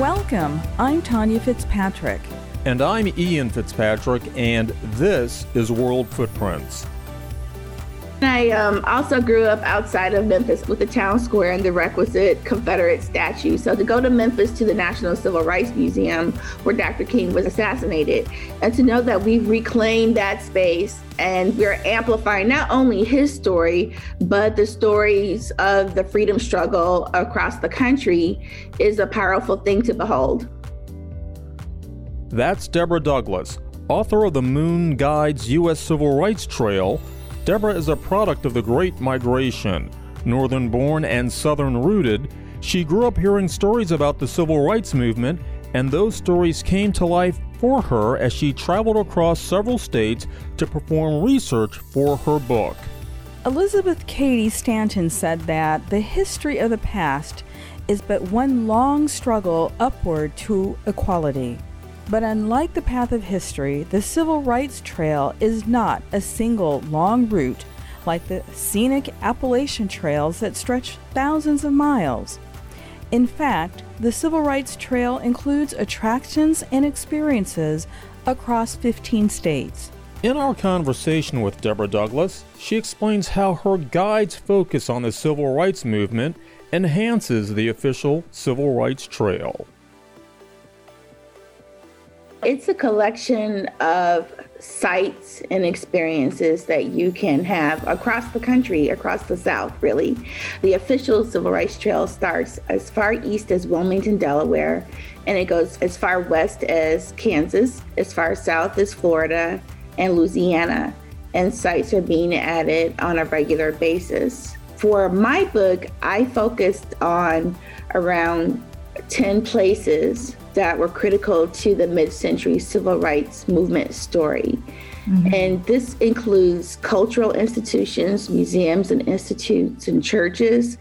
Welcome. I'm Tanya Fitzpatrick. And I'm Ian Fitzpatrick, and this is World Footprints. I um, also grew up outside of Memphis with the town square and the requisite Confederate statue. So to go to Memphis to the National Civil Rights Museum where Dr. King was assassinated, and to know that we've reclaimed that space and we're amplifying not only his story, but the stories of the freedom struggle across the country is a powerful thing to behold. That's Deborah Douglas, author of the Moon Guides U.S. Civil Rights Trail Deborah is a product of the Great Migration. Northern born and Southern rooted, she grew up hearing stories about the civil rights movement, and those stories came to life for her as she traveled across several states to perform research for her book. Elizabeth Cady Stanton said that the history of the past is but one long struggle upward to equality. But unlike the path of history, the Civil Rights Trail is not a single long route like the scenic Appalachian trails that stretch thousands of miles. In fact, the Civil Rights Trail includes attractions and experiences across 15 states. In our conversation with Deborah Douglas, she explains how her guide's focus on the civil rights movement enhances the official Civil Rights Trail. It's a collection of sites and experiences that you can have across the country, across the South, really. The official Civil Rights Trail starts as far east as Wilmington, Delaware, and it goes as far west as Kansas, as far south as Florida and Louisiana. And sites are being added on a regular basis. For my book, I focused on around 10 places that were critical to the mid century civil rights movement story. Mm-hmm. And this includes cultural institutions, museums and institutes, and churches,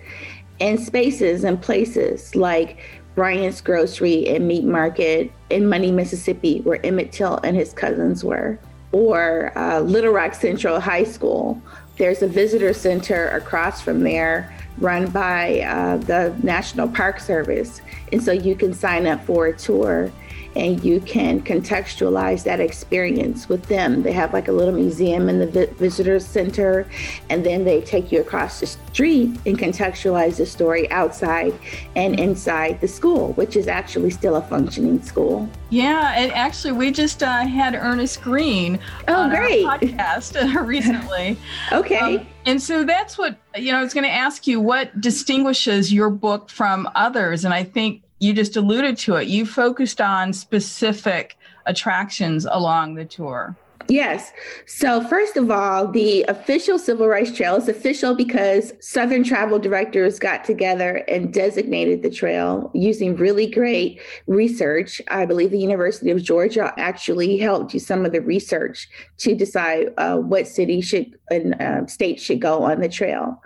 and spaces and places like Bryant's Grocery and Meat Market in Money, Mississippi, where Emmett Till and his cousins were, or uh, Little Rock Central High School. There's a visitor center across from there run by uh, the National Park Service. And so you can sign up for a tour and you can contextualize that experience with them. They have like a little museum in the vi- visitor center, and then they take you across the street and contextualize the story outside and inside the school, which is actually still a functioning school. Yeah, and actually, we just uh, had Ernest Green oh, on great. our podcast recently. okay. Um, and so that's what you know. I was going to ask you what distinguishes your book from others, and I think you just alluded to it. You focused on specific attractions along the tour. Yes. So, first of all, the official Civil Rights Trail is official because Southern travel directors got together and designated the trail using really great research. I believe the University of Georgia actually helped do some of the research to decide uh, what city should and uh, state should go on the trail.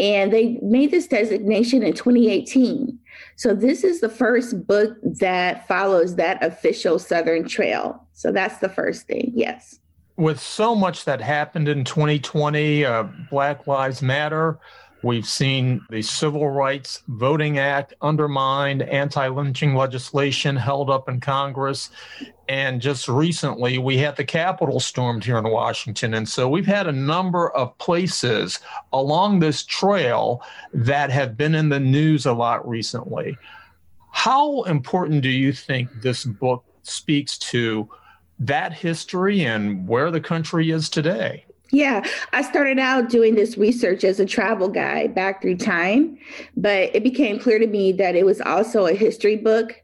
And they made this designation in 2018. So this is the first book that follows that official Southern Trail. So that's the first thing. Yes. With so much that happened in 2020, uh, Black Lives Matter, We've seen the Civil Rights Voting Act undermined, anti lynching legislation held up in Congress. And just recently, we had the Capitol stormed here in Washington. And so we've had a number of places along this trail that have been in the news a lot recently. How important do you think this book speaks to that history and where the country is today? Yeah, I started out doing this research as a travel guide back through time, but it became clear to me that it was also a history book.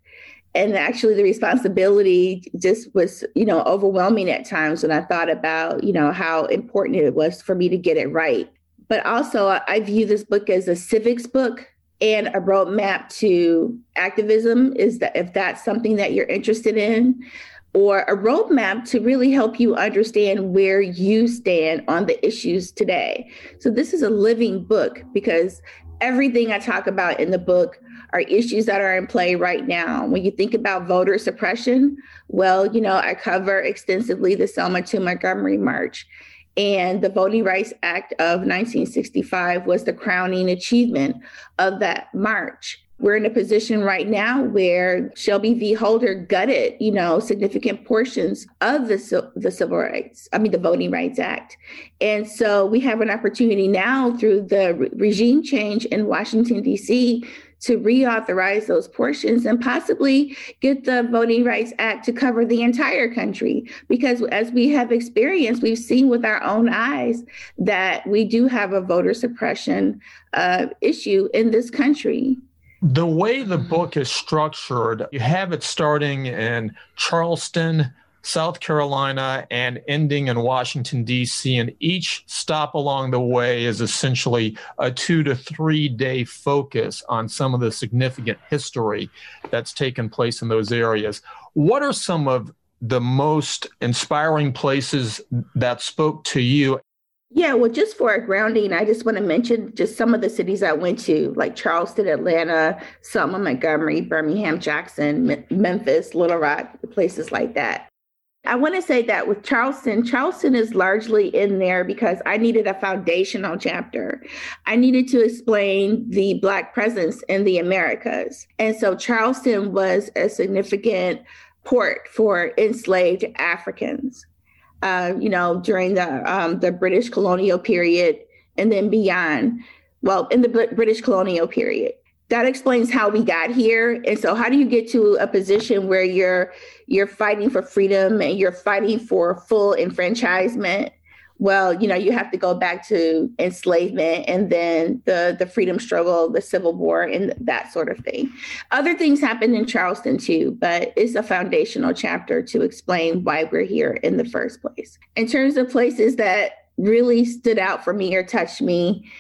And actually, the responsibility just was, you know, overwhelming at times when I thought about, you know, how important it was for me to get it right. But also, I view this book as a civics book and a roadmap to activism. Is that if that's something that you're interested in, or a roadmap to really help you understand where you stand on the issues today. So, this is a living book because everything I talk about in the book are issues that are in play right now. When you think about voter suppression, well, you know, I cover extensively the Selma to Montgomery March. And the Voting Rights Act of 1965 was the crowning achievement of that march. We're in a position right now where Shelby v. Holder gutted, you know, significant portions of the, the Civil Rights, I mean, the Voting Rights Act. And so we have an opportunity now through the re- regime change in Washington, D.C., to reauthorize those portions and possibly get the Voting Rights Act to cover the entire country. Because as we have experienced, we've seen with our own eyes that we do have a voter suppression uh, issue in this country. The way the mm-hmm. book is structured, you have it starting in Charleston, South Carolina, and ending in Washington, D.C. And each stop along the way is essentially a two to three day focus on some of the significant history that's taken place in those areas. What are some of the most inspiring places that spoke to you yeah, well, just for a grounding, I just want to mention just some of the cities I went to, like Charleston, Atlanta, Selma, Montgomery, Birmingham, Jackson, M- Memphis, Little Rock, places like that. I want to say that with Charleston, Charleston is largely in there because I needed a foundational chapter. I needed to explain the Black presence in the Americas. And so Charleston was a significant port for enslaved Africans uh, you know, during the um, the British colonial period and then beyond. Well, in the B- British colonial period, that explains how we got here. And so, how do you get to a position where you're you're fighting for freedom and you're fighting for full enfranchisement? Well, you know, you have to go back to enslavement and then the the freedom struggle, the Civil War, and that sort of thing. Other things happened in Charleston too, but it's a foundational chapter to explain why we're here in the first place. In terms of places that really stood out for me or touched me,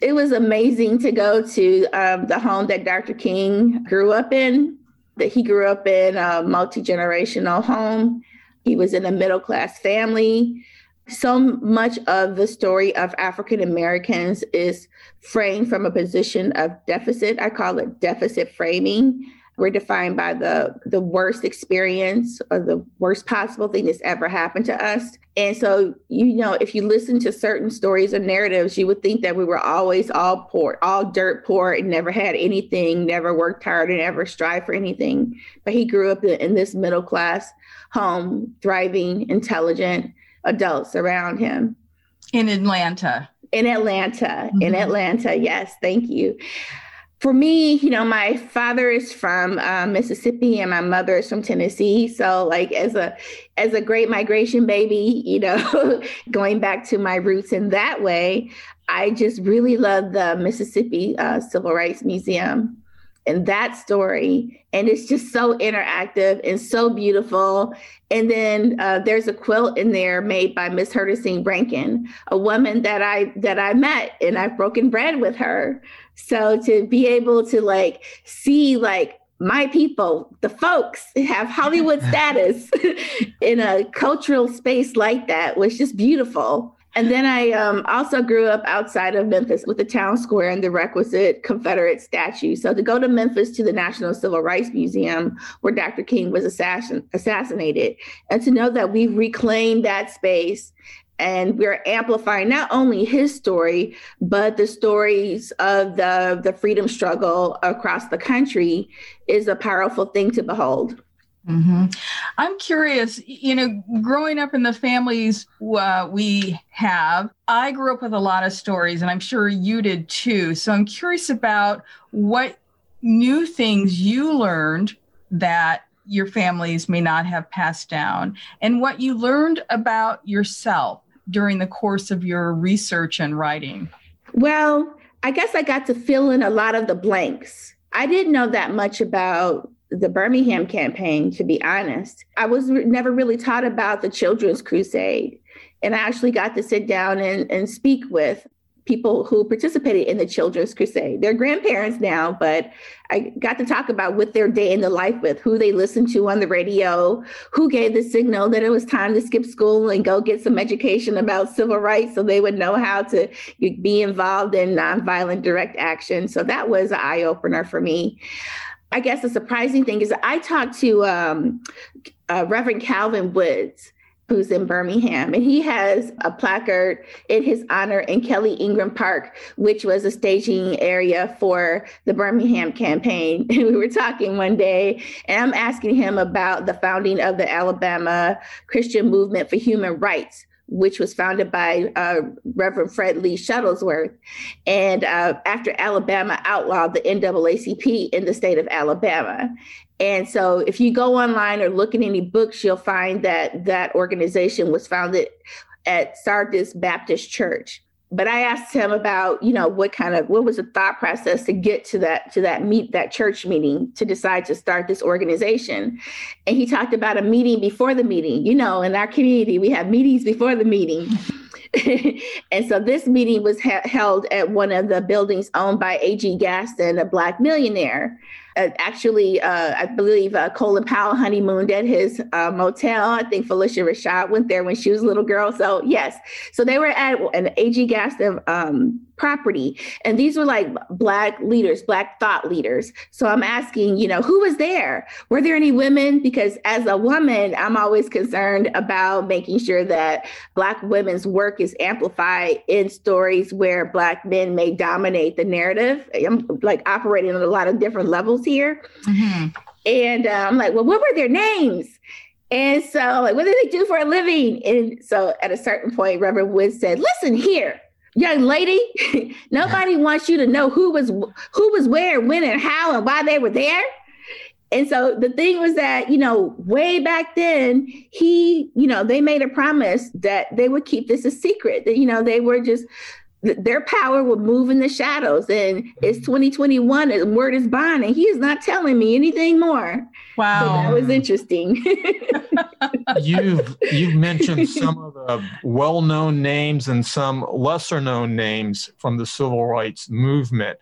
it was amazing to go to um, the home that Dr. King grew up in. That he grew up in a multi generational home. He was in a middle class family so much of the story of African Americans is framed from a position of deficit. I call it deficit framing. We're defined by the the worst experience or the worst possible thing that's ever happened to us. And so, you know, if you listen to certain stories or narratives, you would think that we were always all poor, all dirt poor, and never had anything, never worked hard, and never strive for anything. But he grew up in this middle class home, thriving, intelligent, adults around him. In Atlanta. In Atlanta. Mm-hmm. In Atlanta. Yes. Thank you. For me, you know, my father is from uh, Mississippi and my mother is from Tennessee. So, like, as a as a great migration baby, you know, going back to my roots in that way, I just really love the Mississippi uh, Civil Rights Museum and that story. And it's just so interactive and so beautiful. And then uh, there's a quilt in there made by Miss Herdesing Rankin, a woman that I that I met and I've broken bread with her. So to be able to like see like my people, the folks have Hollywood status in a cultural space like that was just beautiful. And then I um, also grew up outside of Memphis with the town square and the requisite Confederate statue. So to go to Memphis to the National Civil Rights Museum where Dr. King was assassin- assassinated, and to know that we've reclaimed that space and we're amplifying not only his story, but the stories of the, the freedom struggle across the country is a powerful thing to behold. Mm-hmm. I'm curious, you know, growing up in the families uh, we have, I grew up with a lot of stories, and I'm sure you did too. So I'm curious about what new things you learned that your families may not have passed down, and what you learned about yourself during the course of your research and writing. Well, I guess I got to fill in a lot of the blanks. I didn't know that much about the Birmingham campaign, to be honest. I was re- never really taught about the Children's Crusade. And I actually got to sit down and, and speak with people who participated in the Children's Crusade. They're grandparents now, but I got to talk about what their day in the life with, who they listened to on the radio, who gave the signal that it was time to skip school and go get some education about civil rights so they would know how to be involved in nonviolent direct action. So that was an eye opener for me. I guess the surprising thing is I talked to um, uh, Reverend Calvin Woods who's in Birmingham, and he has a placard in his honor in Kelly Ingram Park, which was a staging area for the Birmingham campaign. And we were talking one day, and I'm asking him about the founding of the Alabama Christian Movement for Human Rights which was founded by uh, Reverend Fred Lee Shuttlesworth. And uh, after Alabama outlawed the NAACP in the state of Alabama. And so if you go online or look in any books, you'll find that that organization was founded at Sardis Baptist Church. But I asked him about, you know, what kind of what was the thought process to get to that to that meet that church meeting to decide to start this organization. And he talked about a meeting before the meeting. You know, in our community, we have meetings before the meeting. and so this meeting was ha- held at one of the buildings owned by A.G. Gaston, a black millionaire uh, actually, uh, I believe uh, Colin Powell honeymooned at his uh, motel. I think Phylicia Rashad went there when she was a little girl. So yes, so they were at an A.G. Gaston um, property. And these were like Black leaders, Black thought leaders. So I'm asking, you know, who was there? Were there any women? Because as a woman, I'm always concerned about making sure that Black women's work is amplified in stories where Black men may dominate the narrative. I'm like operating on a lot of different levels here. Mm-hmm. And uh, I'm like, well, what were their names? And so, like, what do they do for a living? And so, at a certain point, Reverend Wood said, "Listen here, young lady nobody wants you to know who was who was where when and how and why they were there. And so the thing was that you know way back then he you know they made a promise that they would keep this a secret that you know they were just their power will move in the shadows and it's mm-hmm. 2021 and word is bond and he is not telling me anything more. Wow so that was interesting. You've you've mentioned some of the well-known names and some lesser known names from the civil rights movement.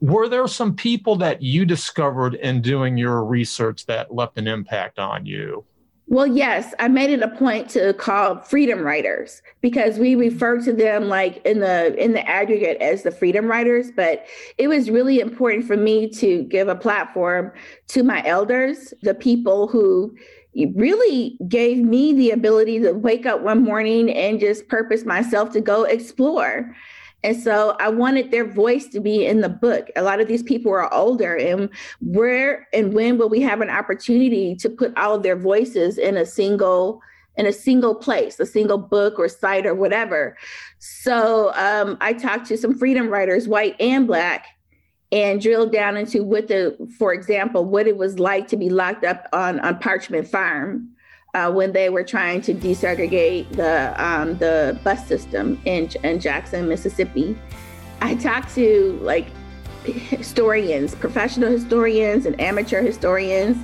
Were there some people that you discovered in doing your research that left an impact on you well, yes, I made it a point to call freedom riders because we refer to them like in the in the aggregate as the freedom riders, but it was really important for me to give a platform to my elders, the people who really gave me the ability to wake up one morning and just purpose myself to go explore. And so I wanted their voice to be in the book. A lot of these people are older, and where and when will we have an opportunity to put all of their voices in a single in a single place, a single book or site or whatever? So um, I talked to some freedom riders, white and black, and drilled down into what the, for example, what it was like to be locked up on on Parchman Farm uh, when they were trying to desegregate the um, the bus system in, in Jackson, Mississippi. I talked to like historians, professional historians, and amateur historians.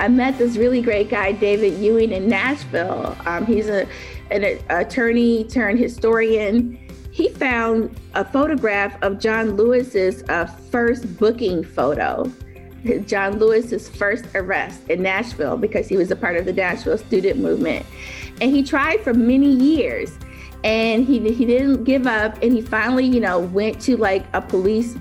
I met this really great guy, David Ewing, in Nashville. Um, he's a, an attorney turned historian. He found a photograph of John Lewis's uh, first booking photo John Lewis's first arrest in Nashville because he was a part of the Nashville student movement. And he tried for many years and he, he didn't give up. And he finally, you know, went to like a police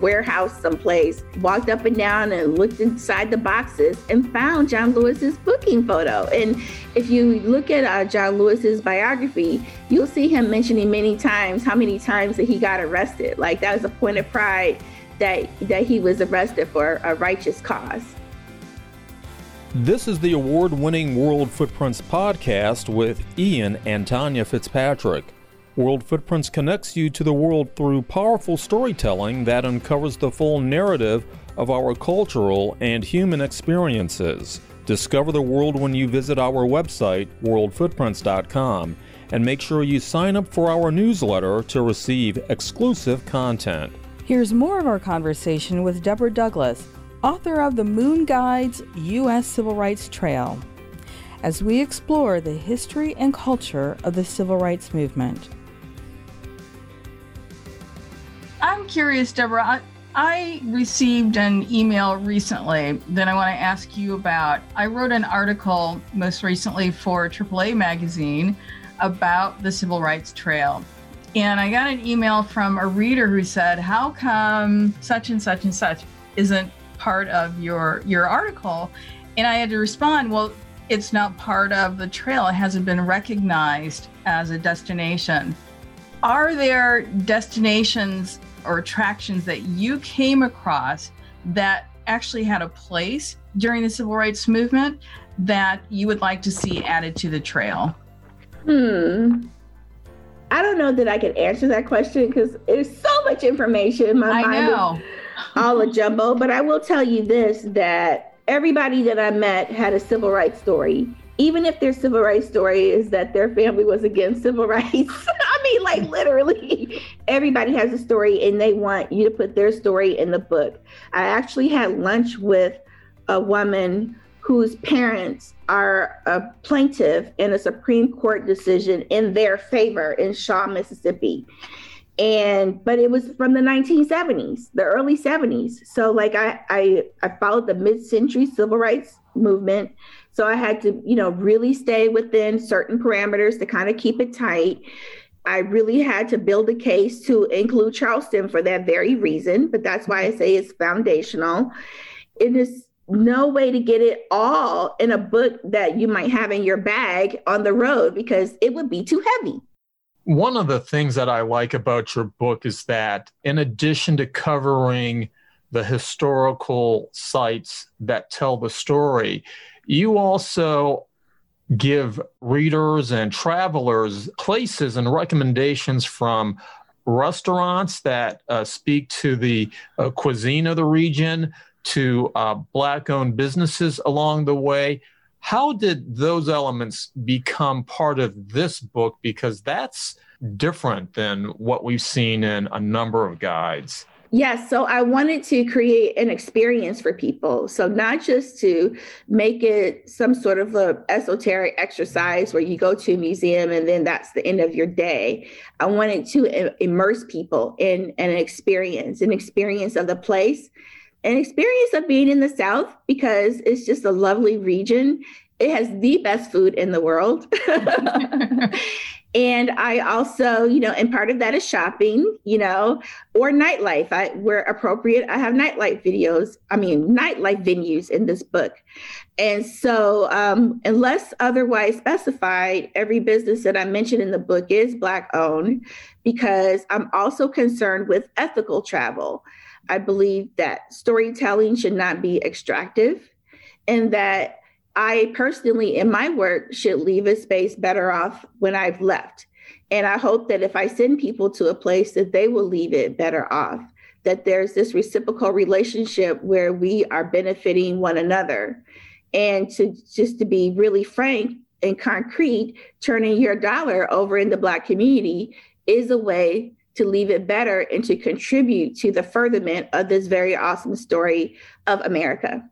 warehouse someplace, walked up and down and looked inside the boxes and found John Lewis's booking photo. And if you look at uh, John Lewis's biography, you'll see him mentioning many times how many times that he got arrested. Like that was a point of pride that, that he was arrested for a righteous cause. This is the award winning World Footprints podcast with Ian and Tanya Fitzpatrick. World Footprints connects you to the world through powerful storytelling that uncovers the full narrative of our cultural and human experiences. Discover the world when you visit our website, worldfootprints.com, and make sure you sign up for our newsletter to receive exclusive content. Here's more of our conversation with Deborah Douglas, author of The Moon Guides U.S. Civil Rights Trail, as we explore the history and culture of the civil rights movement. I'm curious, Deborah. I, received an email recently that I want to ask you about. I wrote an article most recently for AAA magazine about the Civil Rights Trail. And I got an email from a reader who said, How come such and such and such isn't part of your your article? And I had to respond, Well, it's not part of the trail. It hasn't been recognized as a destination. Are there destinations or attractions that you came across that actually had a place during the civil rights movement that you would like to see added to the trail? Hmm. I don't know that I can answer that question because there's so much information in my I mind. know. all a jumbo, but I will tell you this that everybody that I met had a civil rights story. Even if their civil rights story is that their family was against civil rights. I mean, like literally, everybody has a story and they want you to put their story in the book. I actually had lunch with a woman whose parents are a plaintiff in a Supreme Court decision in their favor in Shaw, Mississippi. And but it was from the 1970s the early 70s so like i i, I followed the mid-century civil rights movement. So i had to you know really stay within certain parameters to kind of keep it tight. I really had to build a case to include charleston for that very reason but that's why i say it's foundational. It is no way to get it all in a book that you might have in your bag on the road because it would be too heavy. One of the things that I like about your book is that, in addition to covering the historical sites that tell the story, you also give readers and travelers places and recommendations from restaurants that uh, speak to the uh, cuisine of the region, to uh, Black owned businesses along the way. How did those elements become part of this book? Because that's different than what we've seen in a number of guides. Yes, so I wanted to create an experience for people. So not just to make it some sort of a esoteric exercise where you go to a museum and then that's the end of your day. I wanted to immerse people in an experience, an experience of the place an experience of being in the South because it's just a lovely region. It has the best food in the world. and I also, you know, and part of that is shopping, you know, or nightlife. I, where appropriate, I have nightlife videos, I mean, nightlife venues in this book. And so, um, unless otherwise specified, every business that I mentioned in the book is Black owned because I'm also concerned with ethical travel. I believe that storytelling should not be extractive and that I personally, in my work, should leave a space better off when I've left. And I hope that if I send people to a place, that they will leave it better off, that there's this reciprocal relationship where we are benefiting one another. And to just to be really frank and concrete, turning your dollar over in the Black community is a way to leave it better and to contribute to the furtherment of this very awesome story of America.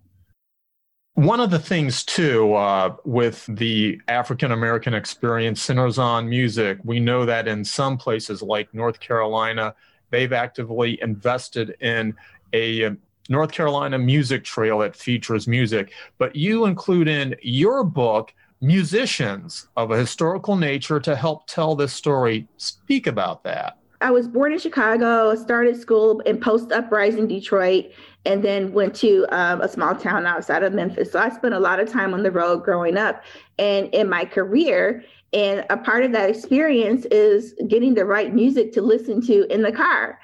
One of the things, too, uh, with the African American experience centers on music. We know that in some places like North Carolina, they've actively invested in a uh, North Carolina music trail that features music. But you include in your book musicians of a historical nature to help tell this story. Speak about that. I was born in Chicago, started school in post uprising Detroit, and then went to um, a small town outside of Memphis. So I spent a lot of time on the road growing up. And in my career, and a part of that experience is getting the right music to listen to in the car.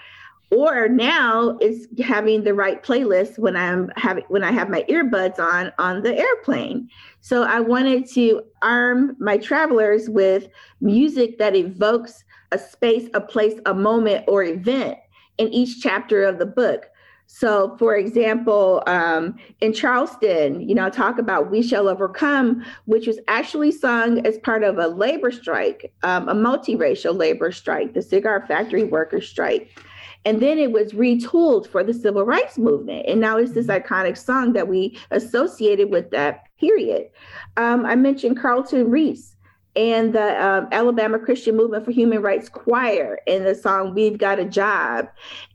Or now it's having the right playlist when I'm having when I have my earbuds on on the airplane. So I wanted to arm my travelers with music that evokes a space, a place, a moment, or event in each chapter of the book. So, for example, um, in Charleston, you know, talk about We Shall Overcome, which was actually sung as part of a labor strike, um, a multiracial labor strike, the cigar factory workers strike. And then it was retooled for the civil rights movement. And now it's this mm-hmm. iconic song that we associated with that period. Um, I mentioned Carlton Reese and the um, Alabama Christian Movement for Human Rights Choir in the song We've Got a Job.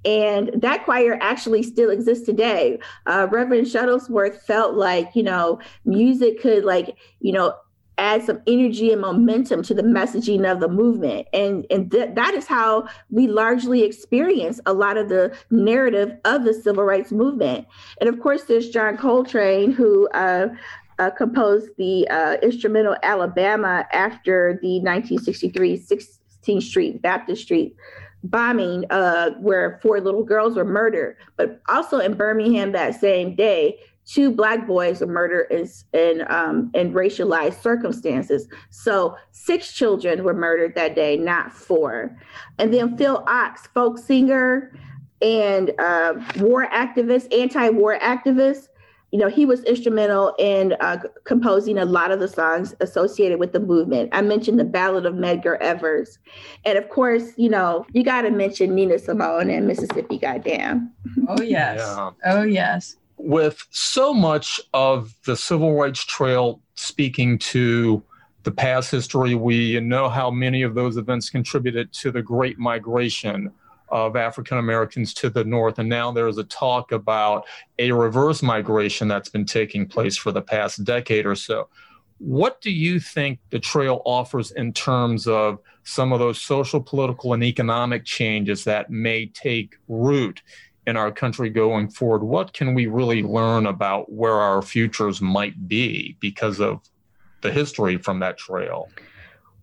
And that choir actually still exists today. Uh, Reverend Shuttlesworth felt like, you know, music could, like, you know, add some energy and momentum to the messaging of the movement. And, and th- that is how we largely experience a lot of the narrative of the civil rights movement. And of course, there's John Coltrane, who uh, uh, composed the uh, instrumental Alabama after the 1963 16th Street Baptist Street bombing, uh, where four little girls were murdered. But also in Birmingham that same day, two black boys were murdered in in, um, in racialized circumstances. So six children were murdered that day, not four. And then Phil Ochs, folk singer and uh, war activist, anti-war activist, you know, he was instrumental in uh, composing a lot of the songs associated with the movement. I mentioned the Ballad of Medgar Evers. And of course, you know, you got to mention Nina Simone and Mississippi Goddamn. Oh, yes. Yeah. Oh, yes. With so much of the Civil Rights Trail speaking to the past history, we know how many of those events contributed to the Great Migration of African Americans to the north. And now there's a talk about a reverse migration that's been taking place for the past decade or so. What do you think the trail offers in terms of some of those social, political, and economic changes that may take root in our country going forward? What can we really learn about where our futures might be because of the history from that trail?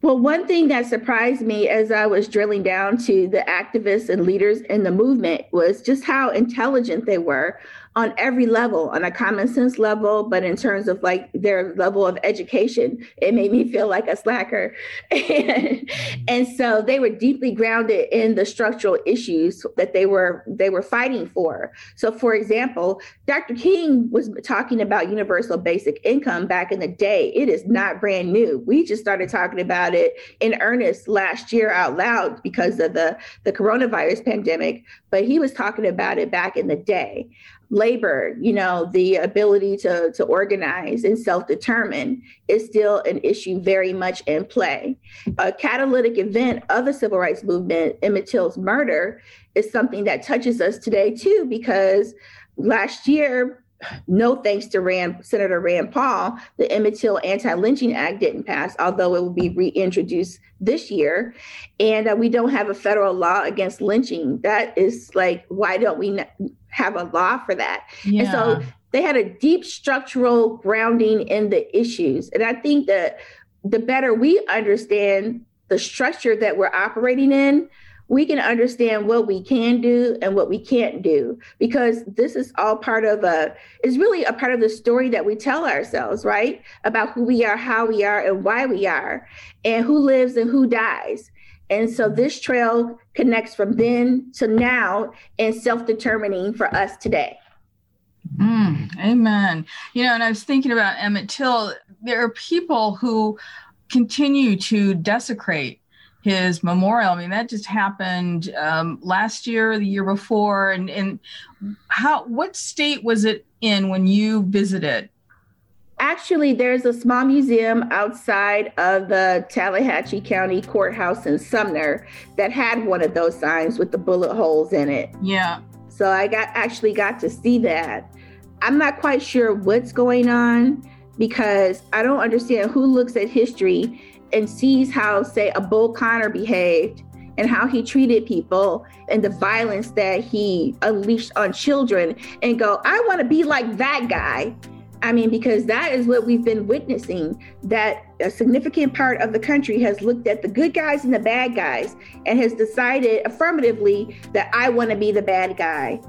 Well, one thing that surprised me as I was drilling down to the activists and leaders in the movement was just how intelligent they were on every level, on a common sense level, but in terms of like their level of education, it made me feel like a slacker. and, mm-hmm. and so they were deeply grounded in the structural issues that they were they were fighting for. So for example, Dr. King was talking about universal basic income back in the day. It is not brand new. We just started talking about it in earnest last year out loud because of the, the coronavirus pandemic, but he was talking about it back in the day labor, you know, the ability to, to organize and self determine is still an issue very much in play. A catalytic event of the civil rights movement, Emmett Till's murder, is something that touches us today too, because last year, no thanks to Rand, Senator Rand Paul, the Emmett Till Anti-Lynching Act didn't pass, although it will be reintroduced this year. And uh, we don't have a federal law against lynching. That is like, why don't we have a law for that? Yeah. And so they had a deep structural grounding in the issues. And I think that the better we understand the structure that we're operating in, we can understand what we can do and what we can't do because this is all part of a is really a part of the story that we tell ourselves right? About who we are how we are and why we are and who lives and who dies. And so this trail connects from then to now and self-determining for us today. Mm, amen. You know and i was thinking about emmett till there are people who continue to desecrate his memorial. I mean, that just happened um, last year, the year before, and and how what state was it in when you visited? Actually, there's a small museum outside of the Tallahatchie County Courthouse in Sumner that had one of those signs with the bullet holes in it. Yeah. So I got actually got to see that. I'm not quite sure what's going on because I don't understand who looks at history and sees how, say, a Bull Connor behaved and how he treated people and the violence that he unleashed on children and go, I want to be like that guy. I mean, because that is what we've been witnessing that a significant part of the country has looked at the good guys and the bad guys and has decided affirmatively that I want to be the bad guy.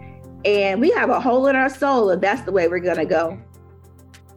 And we have a hole in our soul if that's the way we're going to go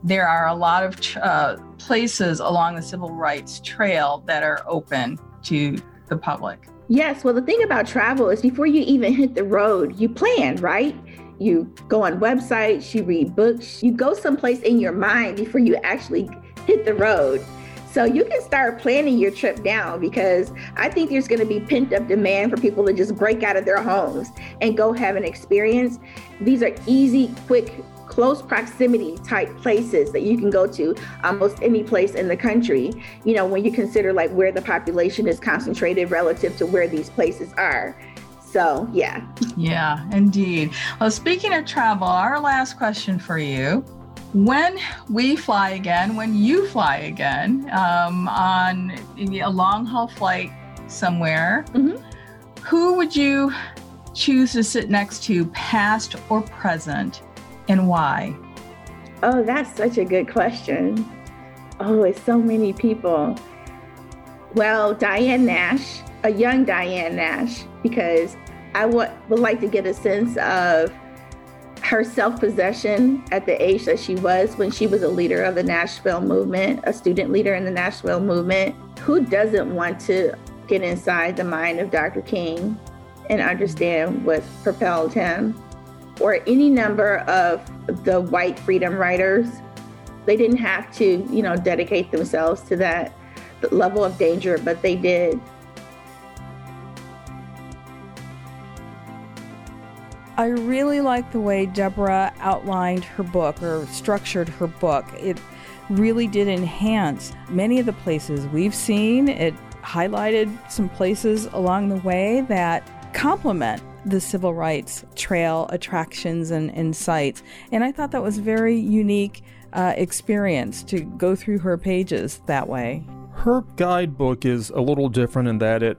there are a lot of uh, places along the civil rights trail that are open to the public. Yes. Well, the thing about travel is before you even hit the road, you plan, right? You go on websites, you read books, you go someplace in your mind before you actually hit the road. So you can start planning your trip now because I think there's going to be pent up demand for people to just break out of their homes and go have an experience. These are easy, quick close proximity type places that you can go to almost any place in the country, you know, when you consider like where the population is concentrated relative to where these places are. So, yeah. Yeah, indeed. Well, speaking of travel, our last question for you. When we fly again, when you fly again um, on a long haul flight somewhere, mm-hmm. who would you choose to sit next to, past or present? And why? Oh, that's such a good question. Oh, it's so many people. Well, Diane Nash, a young Diane Nash, because I w- would like to get a sense of her self possession at the age that she was when she was a leader of the Nashville movement, a student leader in the Nashville movement. Who doesn't want to get inside the mind of Dr. King and understand what propelled him? Or any number of the white freedom riders. They didn't have to, you know, dedicate themselves to that level of danger, but they did. I really like the way Deborah outlined her book or structured her book. It really did enhance many of the places we've seen. It highlighted some places along the way that complement the civil rights trail attractions and, and sites. And I thought that was very unique uh, experience to go through her pages that way. Her guidebook is a little different in that it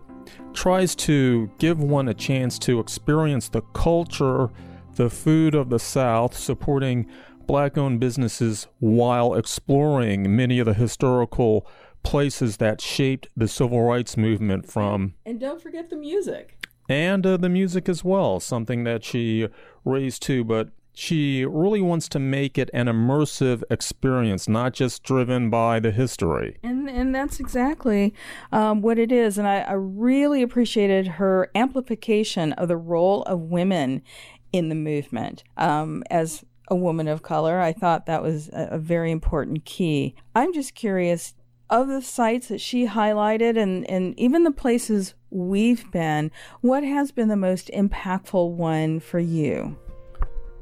tries to give one a chance to experience the culture, the food of the South, supporting black owned businesses while exploring many of the historical places that shaped the civil rights movement from. And don't forget the music. And uh, the music as well, something that she raised to, but she really wants to make it an immersive experience, not just driven by the history. And and that's exactly um, what it is. And I, I really appreciated her amplification of the role of women in the movement. Um, as a woman of color, I thought that was a, a very important key. I'm just curious of the sites that she highlighted and, and even the places we've been, what has been the most impactful one for you?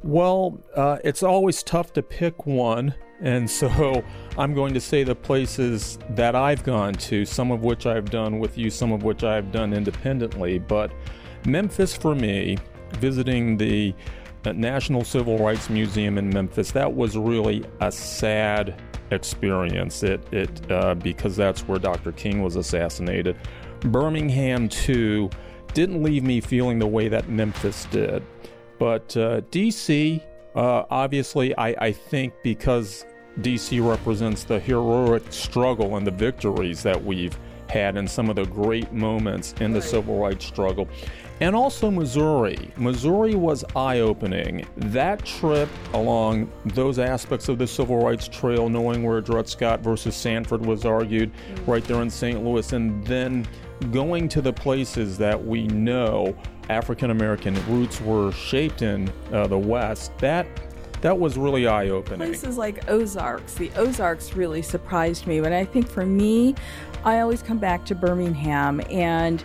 Well, uh, it's always tough to pick one. And so I'm going to say the places that I've gone to, some of which I've done with you, some of which I've done independently. But Memphis for me, visiting the uh, National Civil Rights Museum in Memphis, that was really a sad experience. It, it uh, because that's where Dr. King was assassinated. Birmingham too didn't leave me feeling the way that Memphis did. But uh, DC, uh, obviously, I, I think because DC represents the heroic struggle and the victories that we've had and some of the great moments in the civil rights struggle. And also Missouri. Missouri was eye opening. That trip along those aspects of the civil rights trail, knowing where Dred Scott versus Sanford was argued right there in St. Louis, and then going to the places that we know African American roots were shaped in uh, the West, that that was really eye opening. Places like Ozarks, the Ozarks really surprised me. But I think for me, I always come back to Birmingham and.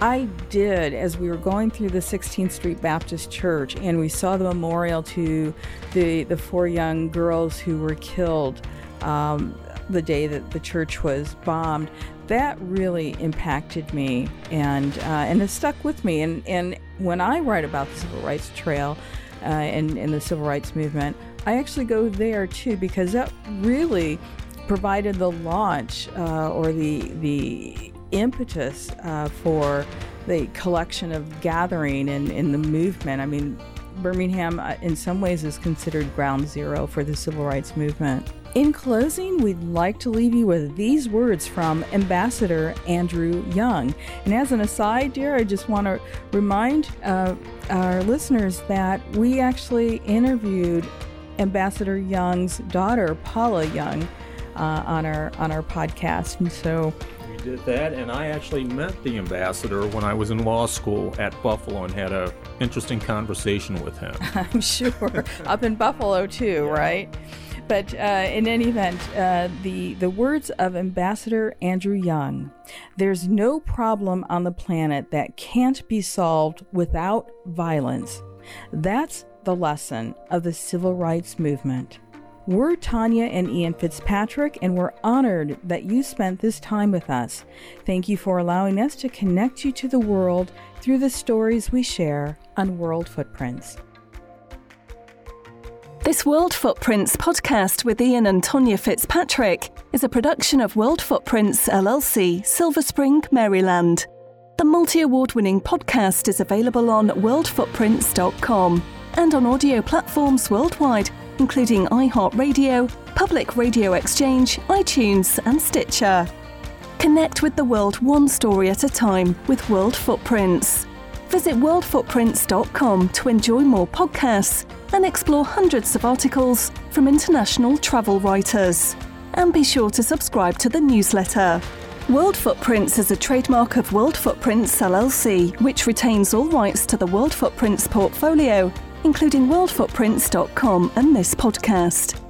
I did as we were going through the 16th Street Baptist Church and we saw the memorial to the, the four young girls who were killed um, the day that the church was bombed that really impacted me and uh, and has stuck with me. And and when I write about the Civil Rights Trail uh, and, and the Civil Rights Movement, I actually go there too because that really provided the launch uh, or the the impetus uh, for the collection of gathering and in the movement. I mean, Birmingham, uh, in some ways, is considered ground zero for the civil rights movement. In closing, we'd like to leave you with these words from Ambassador Andrew Young. And as an aside, dear, I just want to remind uh, our listeners that we actually interviewed Ambassador Young's daughter, Paula Young, uh, on our on our podcast, and so did that. And I actually met the ambassador when I was in law school at Buffalo and had a interesting conversation with him. I'm sure up in Buffalo too, yeah. right? But uh, in any event, uh, the, the words of Ambassador Andrew Young there's no problem on the planet that can't be solved without violence. That's the lesson of the civil rights movement. We're Tanya and Ian Fitzpatrick, and we're honored that you spent this time with us. Thank you for allowing us to connect you to the world through the stories we share on World Footprints. This World Footprints podcast with Ian and Tonya Fitzpatrick is a production of World Footprints LLC, Silver Spring, Maryland. The multi award winning podcast is available on worldfootprints.com and on audio platforms worldwide including iHeartRadio, Public Radio Exchange, iTunes, and Stitcher. Connect with the world one story at a time with World Footprints. Visit worldfootprints.com to enjoy more podcasts and explore hundreds of articles from international travel writers. And be sure to subscribe to the newsletter. World Footprints is a trademark of World Footprints LLC, which retains all rights to the World Footprints portfolio, including worldfootprints.com and this podcast.